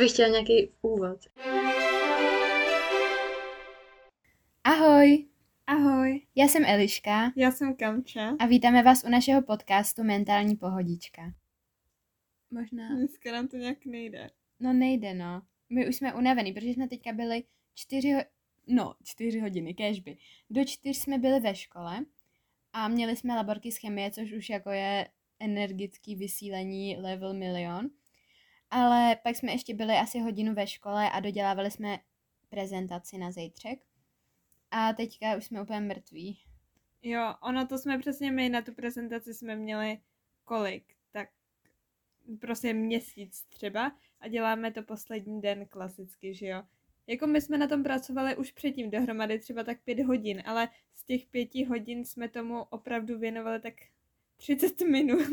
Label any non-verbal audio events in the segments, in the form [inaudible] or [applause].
bych chtěla nějaký úvod. Ahoj, Ahoj, já jsem Eliška já jsem Kamča. a vítáme vás u našeho podcastu Mentální pohodička. Možná, Dneska nám to nějak nejde. no nejde no. My už jsme unavený, protože jsme teďka byli čtyři, ho- no čtyři hodiny, kežby. Do čtyř jsme byli ve škole a měli jsme laborky z chemie, což už jako je energický vysílení level milion. Ale pak jsme ještě byli asi hodinu ve škole a dodělávali jsme prezentaci na zítřek. A teďka už jsme úplně mrtví. Jo, ono to jsme přesně my, na tu prezentaci jsme měli kolik, tak prostě měsíc třeba a děláme to poslední den klasicky, že jo. Jako my jsme na tom pracovali už předtím dohromady třeba tak pět hodin, ale z těch pěti hodin jsme tomu opravdu věnovali tak 30 minut.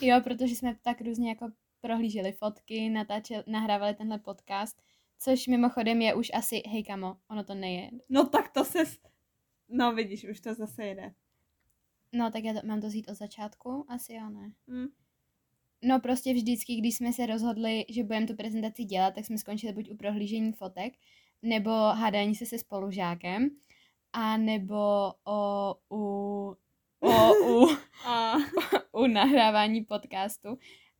Jo, protože jsme tak různě jako prohlíželi fotky, natáčeli, nahrávali tenhle podcast, což mimochodem je už asi, hej kamo, ono to neje. No tak to se... No vidíš, už to zase jede. No tak já to, mám to vzít od začátku? Asi jo, ne. Hm. No prostě vždycky, když jsme se rozhodli, že budeme tu prezentaci dělat, tak jsme skončili buď u prohlížení fotek, nebo hádání se se spolužákem, a nebo o, u, o, u, [laughs] A [laughs] u nahrávání podcastu.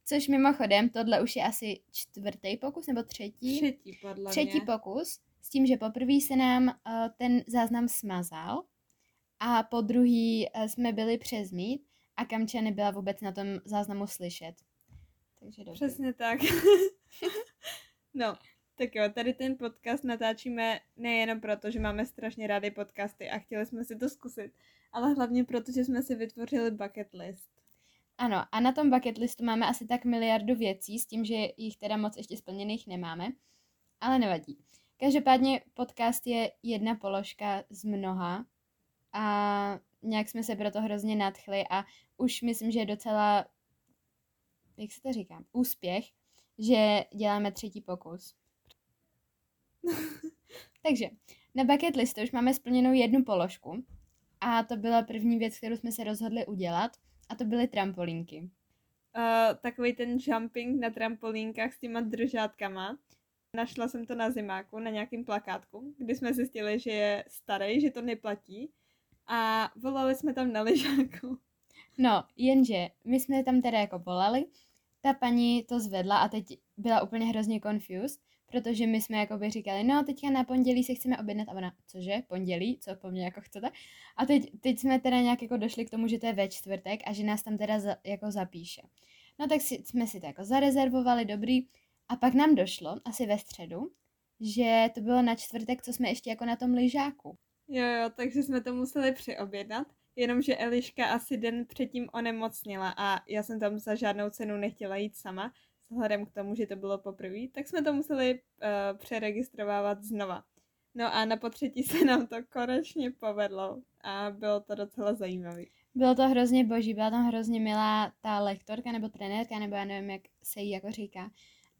Což mimochodem, tohle už je asi čtvrtý pokus, nebo třetí? třetí podle třetí mě. pokus, s tím, že poprvé se nám uh, ten záznam smazal a po druhý uh, jsme byli přes mít a Kamča nebyla vůbec na tom záznamu slyšet. Takže dobře. Přesně tak. [laughs] no, tak jo, tady ten podcast natáčíme nejenom proto, že máme strašně rády podcasty a chtěli jsme si to zkusit, ale hlavně proto, že jsme si vytvořili bucket list. Ano, a na tom bucket listu máme asi tak miliardu věcí, s tím, že jich teda moc ještě splněných nemáme, ale nevadí. Každopádně podcast je jedna položka z mnoha a nějak jsme se proto hrozně nadchli a už myslím, že je docela, jak se to říká, úspěch, že děláme třetí pokus. [laughs] Takže na bucket listu už máme splněnou jednu položku a to byla první věc, kterou jsme se rozhodli udělat a to byly trampolínky. Uh, takový ten jumping na trampolínkách s těma držátkama. Našla jsem to na zimáku, na nějakém plakátku, kdy jsme zjistili, že je starý, že to neplatí. A volali jsme tam na lyžáku. No, jenže my jsme tam teda jako volali, ta paní to zvedla a teď byla úplně hrozně confused, protože my jsme jako by říkali, no teďka na pondělí se chceme objednat a ona, cože, pondělí, co po mně jako chcete? A teď, teď jsme teda nějak jako došli k tomu, že to je ve čtvrtek a že nás tam teda za, jako zapíše. No tak si, jsme si to jako zarezervovali, dobrý, a pak nám došlo, asi ve středu, že to bylo na čtvrtek, co jsme ještě jako na tom lyžáku. Jo, jo, takže jsme to museli přiobjednat, jenomže Eliška asi den předtím onemocnila a já jsem tam za žádnou cenu nechtěla jít sama, vzhledem k tomu, že to bylo poprvé, tak jsme to museli uh, přeregistrovávat znova. No a na potřetí se nám to konečně povedlo a bylo to docela zajímavé. Bylo to hrozně boží, byla tam hrozně milá ta lektorka nebo trenérka, nebo já nevím, jak se jí jako říká.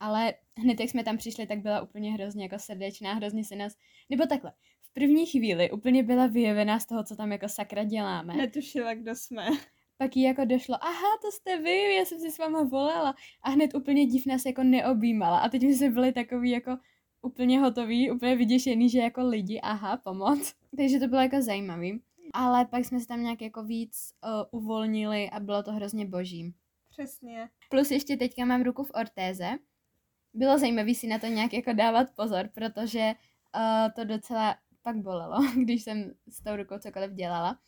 Ale hned, jak jsme tam přišli, tak byla úplně hrozně jako srdečná, hrozně se nás... Nebo takhle, v první chvíli úplně byla vyjevená z toho, co tam jako sakra děláme. Netušila, kdo jsme. Pak jí jako došlo, aha, to jste vy, já jsem si s váma volala. A hned úplně div nás jako neobjímala. A teď my jsme byli takový jako úplně hotový, úplně vyděšený, že jako lidi, aha, pomoc. [laughs] Takže to bylo jako zajímavý. Ale pak jsme se tam nějak jako víc uh, uvolnili a bylo to hrozně boží. Přesně. Plus ještě teďka mám ruku v ortéze. Bylo zajímavé si na to nějak jako dávat pozor, protože uh, to docela pak bolelo, [laughs] když jsem s tou rukou cokoliv dělala.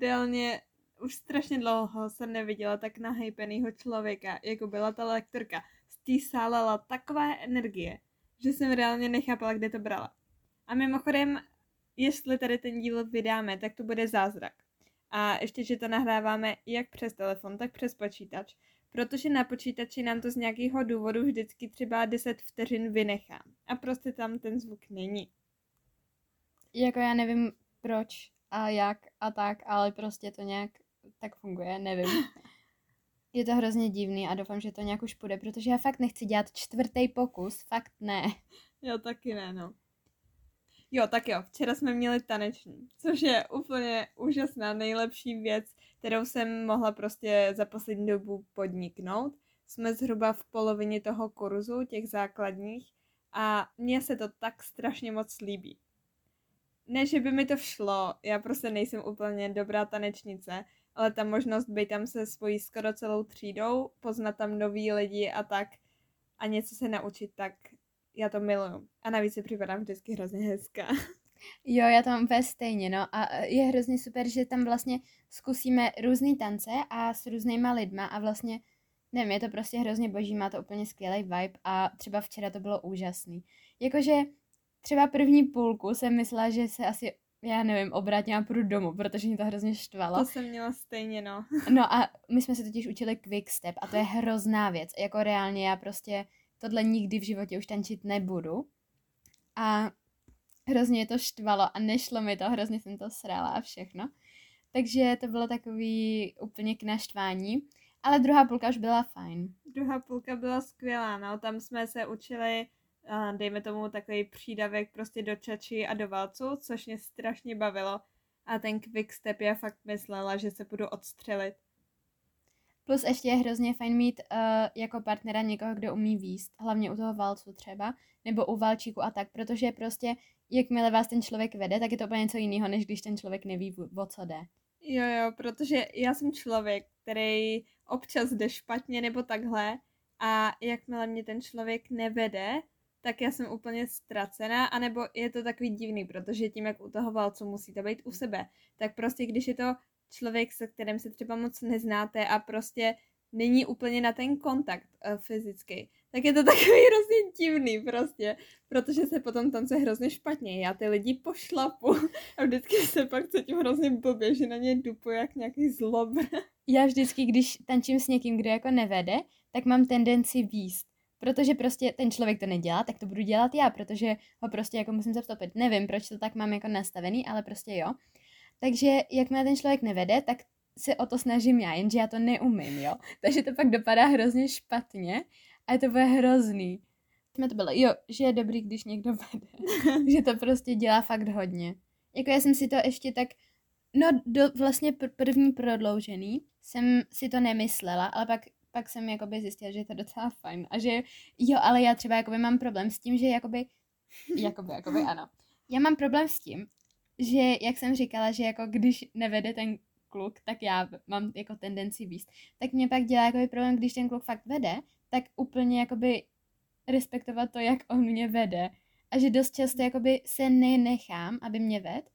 Reálně už strašně dlouho jsem neviděla tak nahypenýho člověka, jako byla ta lektorka. Z té sálala taková energie, že jsem reálně nechápala, kde to brala. A mimochodem, jestli tady ten díl vydáme, tak to bude zázrak. A ještě, že to nahráváme jak přes telefon, tak přes počítač, protože na počítači nám to z nějakého důvodu vždycky třeba 10 vteřin vynechá. A prostě tam ten zvuk není. Jako já nevím proč a jak a tak, ale prostě to nějak tak funguje, nevím. [laughs] Je to hrozně divný a doufám, že to nějak už půjde, protože já fakt nechci dělat čtvrtý pokus, fakt ne. [laughs] Jo, taky ne, no. Jo, tak jo, včera jsme měli taneční, což je úplně úžasná, nejlepší věc, kterou jsem mohla prostě za poslední dobu podniknout. jsme zhruba v polovině toho kurzu, těch základních, a mně se to tak strašně moc líbí. Ne, že by mi to všlo, já prostě nejsem úplně dobrá tanečnice, ale ta možnost být tam se svojí skoro celou třídou, poznat tam nový lidi a tak a něco se naučit, tak já to miluju. A navíc si připadám vždycky hrozně hezká. Jo, já to mám úplně stejně, no. A je hrozně super, že tam vlastně zkusíme různé tance a s různýma lidma a vlastně, nevím, je to prostě hrozně boží, má to úplně skvělý vibe a třeba včera to bylo úžasný. Jakože třeba první půlku jsem myslela, že se asi já nevím, obrátím a půjdu domů, protože mě to hrozně štvalo. To jsem měla stejně, no. no a my jsme se totiž učili quick step a to je hrozná věc. Jako reálně já prostě tohle nikdy v životě už tančit nebudu. A hrozně to štvalo a nešlo mi to, hrozně jsem to srala a všechno. Takže to bylo takový úplně k naštvání. Ale druhá půlka už byla fajn. Druhá půlka byla skvělá, no. Tam jsme se učili dejme tomu takový přídavek prostě do čači a do válcu, což mě strašně bavilo. A ten quick step já fakt myslela, že se budu odstřelit. Plus ještě je hrozně fajn mít uh, jako partnera někoho, kdo umí výst, hlavně u toho válcu třeba, nebo u válčíku a tak, protože prostě jakmile vás ten člověk vede, tak je to úplně něco jiného, než když ten člověk neví, o co jde. Jo, jo, protože já jsem člověk, který občas jde špatně nebo takhle a jakmile mě ten člověk nevede, tak já jsem úplně ztracená, anebo je to takový divný, protože tím, jak u toho válcu musíte být u sebe, tak prostě když je to člověk, se kterým se třeba moc neznáte a prostě není úplně na ten kontakt uh, fyzický, tak je to [laughs] takový hrozně divný prostě, protože se potom tam se hrozně špatně. Já ty lidi pošlapu [laughs] a vždycky se pak cítím hrozně blbě, že na ně dupu jak nějaký zlobr. Já vždycky, když tančím s někým, kdo jako nevede, tak mám tendenci výst protože prostě ten člověk to nedělá, tak to budu dělat já, protože ho prostě jako musím zavstoupit. Nevím, proč to tak mám jako nastavený, ale prostě jo. Takže jakmile ten člověk nevede, tak se o to snažím já, jenže já to neumím, jo. [laughs] Takže to pak dopadá hrozně špatně a je to bude hrozný. Jsme to bylo, jo, že je dobrý, když někdo vede. [laughs] že to prostě dělá fakt hodně. Jako já jsem si to ještě tak, no do vlastně pr- první prodloužený jsem si to nemyslela, ale pak pak jsem jakoby zjistila, že je to docela fajn a že jo, ale já třeba jakoby mám problém s tím, že jakoby, jakoby, jakoby ano. Já mám problém s tím, že jak jsem říkala, že jako když nevede ten kluk, tak já mám jako tendenci výst. Tak mě pak dělá jakoby problém, když ten kluk fakt vede, tak úplně jakoby respektovat to, jak on mě vede. A že dost často jakoby se nenechám, aby mě ved,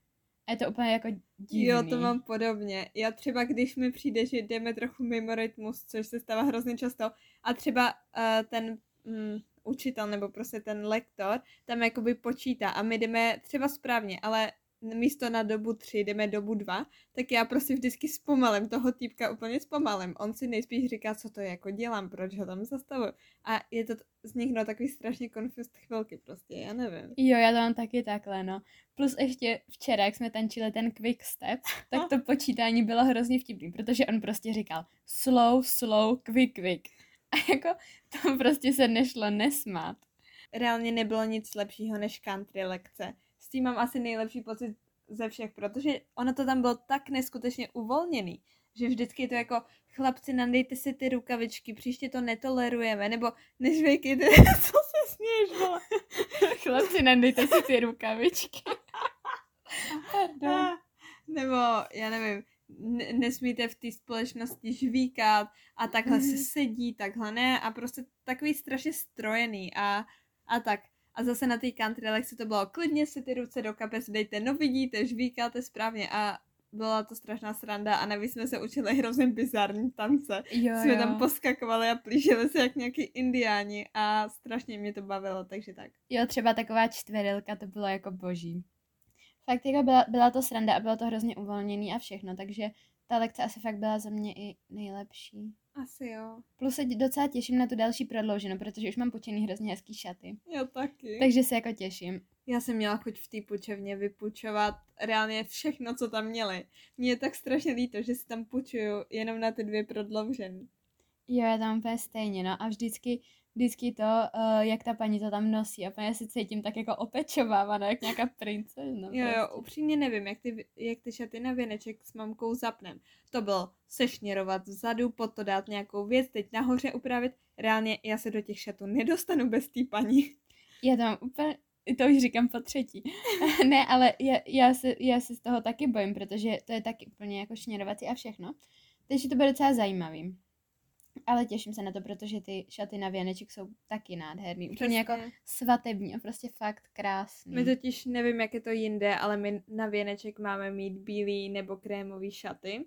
a je to úplně jako divný. Jo, to mám podobně. Já třeba, když mi přijde, že jdeme trochu mimo rytmus, což se stává hrozně často, a třeba uh, ten um, učitel nebo prostě ten lektor tam jakoby počítá a my jdeme třeba správně, ale místo na dobu tři jdeme dobu dva, tak já prostě vždycky zpomalem toho týpka úplně zpomalem. On si nejspíš říká, co to jako dělám, proč ho tam zastavuju. A je to z nich no takový strašně confused chvilky prostě, já nevím. Jo, já to mám taky takhle, no. Plus ještě včera, jak jsme tančili ten quick step, tak to počítání bylo hrozně vtipný, protože on prostě říkal slow, slow, quick, quick. [laughs] A jako to prostě se nešlo nesmát. Reálně nebylo nic lepšího než country lekce s tím mám asi nejlepší pocit ze všech, protože ono to tam bylo tak neskutečně uvolněný, že vždycky je to jako chlapci, nadejte si ty rukavičky, příště to netolerujeme, nebo než vejkejte, [laughs] co se směješ, vole? [laughs] chlapci, nadejte si ty rukavičky. Pardon. Nebo, já nevím, nesmíte v té společnosti žvíkat a takhle se mhm. sedí, takhle ne a prostě takový strašně strojený a, a tak. A zase na té country lekci to bylo klidně si ty ruce do kapes dejte, no vidíte, žvíkáte správně a byla to strašná sranda a navíc jsme se učili hrozně bizarní tance. Jo, jsme jo. tam poskakovali a plížili se jak nějaký indiáni a strašně mě to bavilo, takže tak. Jo, třeba taková čtverilka, to bylo jako boží. Fakt jako byla, byla to sranda a bylo to hrozně uvolněný a všechno, takže ta lekce asi fakt byla za mě i nejlepší. Asi jo. Plus se docela těším na tu další prodlouženou, protože už mám počený hrozně hezký šaty. Jo, taky. Takže se jako těším. Já jsem měla chuť v té půjčovně vypůjčovat reálně všechno, co tam měli. Mně je tak strašně líto, že si tam půjčuju jenom na ty dvě prodloužené. Jo, já tam úplně stejně, no. A vždycky vždycky to, uh, jak ta paní to tam nosí a já si cítím tak jako opečovávaná, jak nějaká princezna. Jo, jo, prostě. upřímně nevím, jak ty, jak ty šaty na věneček s mamkou zapnem. To bylo sešněrovat vzadu, pod to dát nějakou věc, teď nahoře upravit. Reálně já se do těch šatů nedostanu bez té paní. Já to mám úplně, to už říkám po třetí. [laughs] ne, ale já, já, se, já se z toho taky bojím, protože to je taky úplně jako šněrovací a všechno. Takže to bude docela zajímavý. Ale těším se na to, protože ty šaty na věneček jsou taky nádherný. Úplně jako Přesně. svatební a prostě fakt krásný. My totiž nevím, jak je to jinde, ale my na věneček máme mít bílý nebo krémový šaty.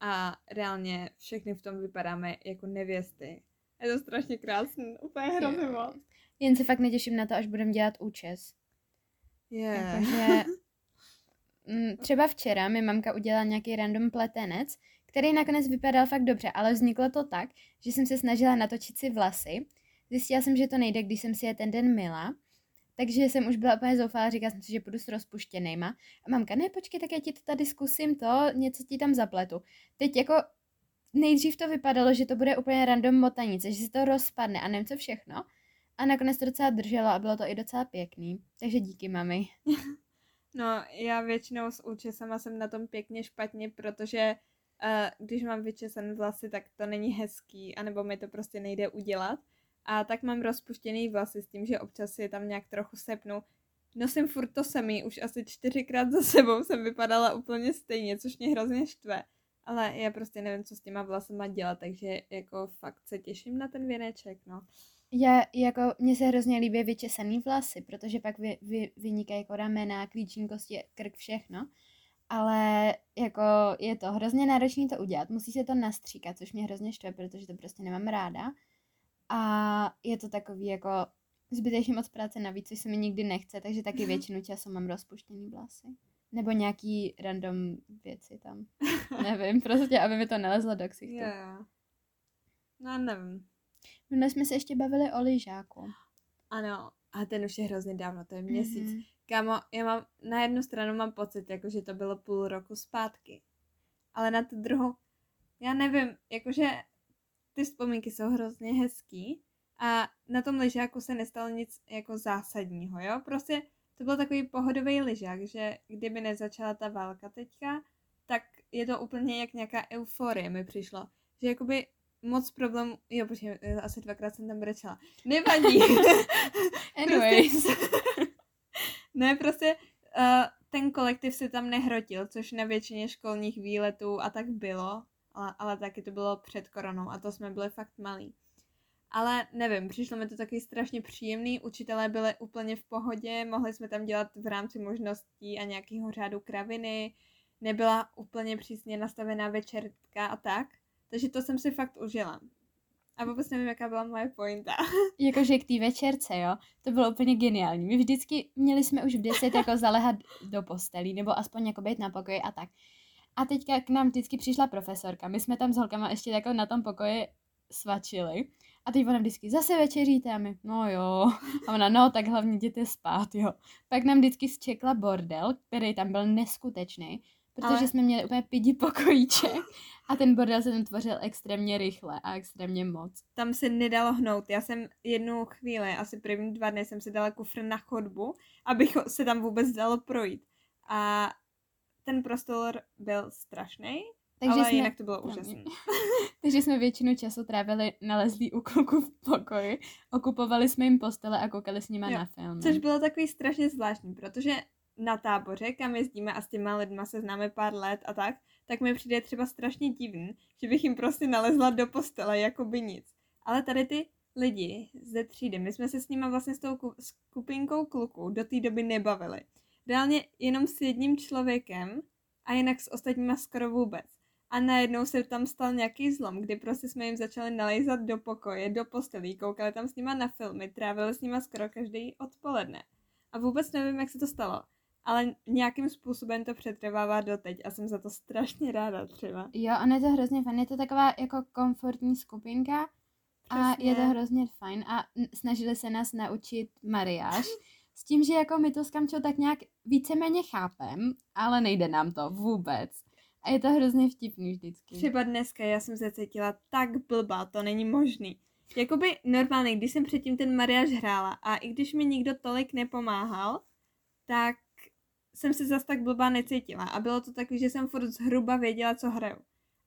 A reálně všechny v tom vypadáme jako nevěsty. Je to strašně krásný, úplně hrozně moc. Jen se fakt netěším na to, až budeme dělat účes. Yeah. Jakože mm, třeba včera mi mamka udělala nějaký random pletenec, který nakonec vypadal fakt dobře, ale vzniklo to tak, že jsem se snažila natočit si vlasy. Zjistila jsem, že to nejde, když jsem si je ten den myla. Takže jsem už byla úplně zoufalá, říkala jsem si, že půjdu s rozpuštěnejma. A mamka, ne, počkej, tak já ti to tady zkusím to, něco ti tam zapletu. Teď jako nejdřív to vypadalo, že to bude úplně random motanice, že se to rozpadne a nevím co všechno. A nakonec to docela drželo a bylo to i docela pěkný. Takže díky, mami. [laughs] No, já většinou s účesama jsem na tom pěkně špatně, protože když mám vyčesané vlasy, tak to není hezký, anebo mi to prostě nejde udělat. A tak mám rozpuštěný vlasy s tím, že občas je tam nějak trochu sepnu. Nosím furt to samý, už asi čtyřikrát za sebou jsem vypadala úplně stejně, což mě hrozně štve. Ale já prostě nevím, co s těma vlasama dělat, takže jako fakt se těším na ten věneček, no. Já, jako, mně se hrozně líbí vyčesaný vlasy, protože pak vy, vy, vynikají jako ramena, klíční kosti, krk, všechno. Ale jako je to hrozně náročné to udělat. Musí se to nastříkat, což mě hrozně štve, protože to prostě nemám ráda. A je to takový jako zbytečně moc práce navíc, což se mi nikdy nechce, takže taky většinu času mám rozpuštěný vlasy. Nebo nějaký random věci tam. [laughs] Nevím, prostě, aby mi to nelezlo do ksichtu. Jo, jo. No, nevím. Minule jsme se ještě bavili o lyžáku. Ano, a ten už je hrozně dávno, to je měsíc. Mhm. Kámo, já mám, na jednu stranu mám pocit, jako že to bylo půl roku zpátky. Ale na tu druhou, já nevím, jakože ty vzpomínky jsou hrozně hezký a na tom lyžáku se nestalo nic jako zásadního, jo? Prostě to byl takový pohodový lyžák, že kdyby nezačala ta válka teďka, tak je to úplně jak nějaká euforie mi přišlo. Že jakoby moc problémů, jo, počkej, asi dvakrát jsem tam brečela. Nevadí. [laughs] [laughs] Anyways. Ne, prostě uh, ten kolektiv se tam nehrotil, což na většině školních výletů a tak bylo, ale, ale taky to bylo před koronou a to jsme byli fakt malí. Ale nevím, přišlo mi to takový strašně příjemný, učitelé byli úplně v pohodě, mohli jsme tam dělat v rámci možností a nějakého řádu kraviny, nebyla úplně přísně nastavená večerka a tak, takže to jsem si fakt užila. A vůbec nevím, jaká byla moje pointa. [laughs] Jakože k té večerce, jo, to bylo úplně geniální. My vždycky měli jsme už v 10 jako zalehat do postelí, nebo aspoň jako být na pokoji a tak. A teďka k nám vždycky přišla profesorka. My jsme tam s holkama ještě jako na tom pokoji svačili. A teď ona vždycky, zase večeříte a my, no jo. A ona, no tak hlavně jděte spát, jo. Pak nám vždycky zčekla bordel, který tam byl neskutečný, protože Ale- jsme měli úplně pidi pokojíček. A ten bordel se tam tvořil extrémně rychle a extrémně moc. tam se nedalo hnout. Já jsem jednu chvíli, asi první dva dny, jsem si dala kufr na chodbu, abych se tam vůbec dalo projít. A ten prostor byl strašný, Takže ale jsme, jinak to bylo úžasné. [laughs] Takže jsme většinu času trávili nalezlí u kluků v pokoji, okupovali jsme jim postele a koukali s nima Jo, na filmy. Což bylo takový strašně zvláštní, protože na táboře, kam jezdíme a s těma lidma se známe pár let a tak, tak mi přijde třeba strašně divný, že bych jim prostě nalezla do postele, jako by nic. Ale tady ty lidi ze třídy, my jsme se s nimi vlastně s tou ku- skupinkou kluků do té doby nebavili. Reálně jenom s jedním člověkem a jinak s ostatníma skoro vůbec. A najednou se tam stal nějaký zlom, kdy prostě jsme jim začali nalejzat do pokoje, do postelí, koukali tam s nima na filmy, trávili s nima skoro každý odpoledne. A vůbec nevím, jak se to stalo. Ale nějakým způsobem to přetrvává doteď a jsem za to strašně ráda třeba. Jo, a je to hrozně fajn, je to taková jako komfortní skupinka a Přesně. je to hrozně fajn a snažili se nás naučit mariáž, s tím, že jako my to s Kamčou tak nějak víceméně chápem, ale nejde nám to vůbec. A je to hrozně vtipný vždycky. Třeba dneska já jsem se cítila tak blbá, to není možný. Jakoby normálně, když jsem předtím ten mariáž hrála a i když mi nikdo tolik nepomáhal, tak jsem se zas tak blbá necítila a bylo to takový, že jsem furt zhruba věděla, co hraju.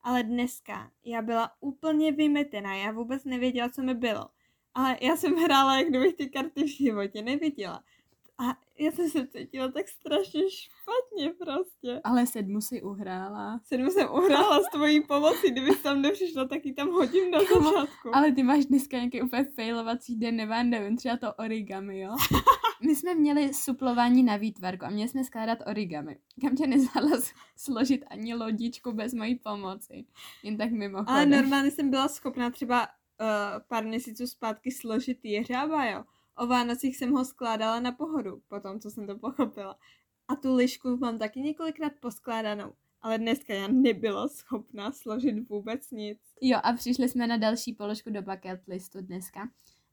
Ale dneska já byla úplně vymetená, já vůbec nevěděla, co mi bylo. Ale já jsem hrála, jak kdybych ty karty v životě neviděla. A já jsem se cítila tak strašně špatně prostě. Ale sedmu si uhrála. Sedmu jsem uhrála s tvojí pomocí, kdyby tam nepřišla, tak ji tam hodím na začátku. Ale ty máš dneska nějaký úplně failovací den, nevím, nevím, třeba to origami, jo? [laughs] My jsme měli suplování na výtvarku a měli jsme skládat origami. Kam tě nezvládla složit ani lodičku bez mojí pomoci. Jen tak mimochodem. Ale normálně jsem byla schopná třeba uh, pár měsíců zpátky složit jeřába, jo. O Vánocích jsem ho skládala na pohodu, potom co jsem to pochopila. A tu lišku mám taky několikrát poskládanou. Ale dneska já nebyla schopná složit vůbec nic. Jo a přišli jsme na další položku do bucket listu dneska.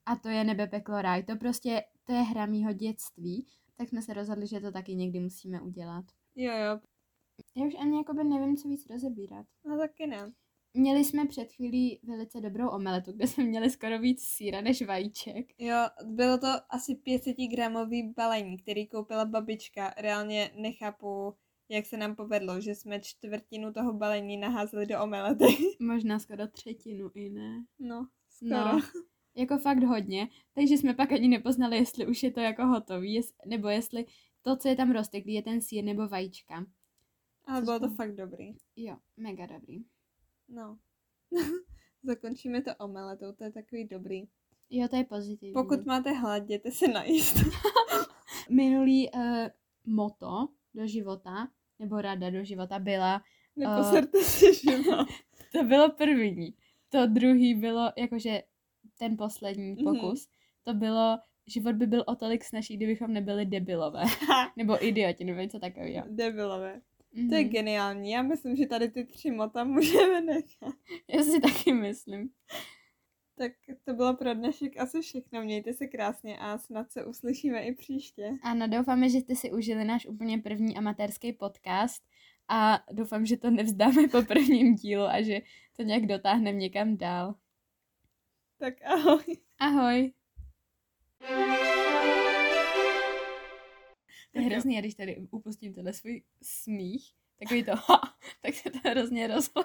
A to je Nebe, peklo, ráj. To prostě, to je hra mýho dětství. Tak jsme se rozhodli, že to taky někdy musíme udělat. Jo, jo. Já už ani jakoby nevím, co víc rozebírat. No taky ne. Měli jsme před chvílí velice dobrou omeletu, kde jsme měli skoro víc síra než vajíček. Jo, bylo to asi 500 gramový balení, který koupila babička. Reálně nechápu, jak se nám povedlo, že jsme čtvrtinu toho balení naházeli do omelety. [laughs] Možná skoro třetinu i ne. No, skoro. No, jako fakt hodně. Takže jsme pak ani nepoznali, jestli už je to jako hotový, jest, nebo jestli to, co je tam rozteklý, je ten sír nebo vajíčka. Ale bylo to fakt dobrý. Jo, mega dobrý. No. [laughs] Zakončíme to omeletou, to je takový dobrý. Jo, to je pozitivní. Pokud máte hlad, jděte se najíst. [laughs] Minulý uh, moto do života, nebo rada do života byla, Neposerte si život. [laughs] to bylo první. To druhý bylo, jakože ten poslední Mhm. pokus, to bylo, život by byl o tolik snažší, kdybychom nebyli debilové. Nebo idioti, nebo něco takového. Debilové. To je Mhm. geniální. Já myslím, že tady ty tři mota můžeme nechat. [laughs] Já si taky myslím. Tak to bylo pro dnešek asi všechno. Mějte se krásně a snad se uslyšíme i příště. Ano, doufáme, že jste si užili náš úplně první amatérský podcast a doufám, že to nevzdáme po prvním dílu a že to nějak dotáhneme někam dál. Tak ahoj. Ahoj! To je hrozný, a když tady upustím tenhle svůj smích, takový to ha, [laughs] tak se to hrozně tu.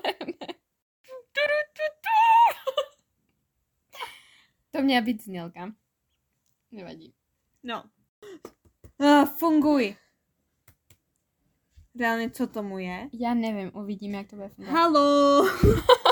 To měla být znělka. Nevadí. No. Ah, funguj. Reálně, co tomu je? Já nevím, uvidíme, jak to bude fungovat. Halo! [laughs]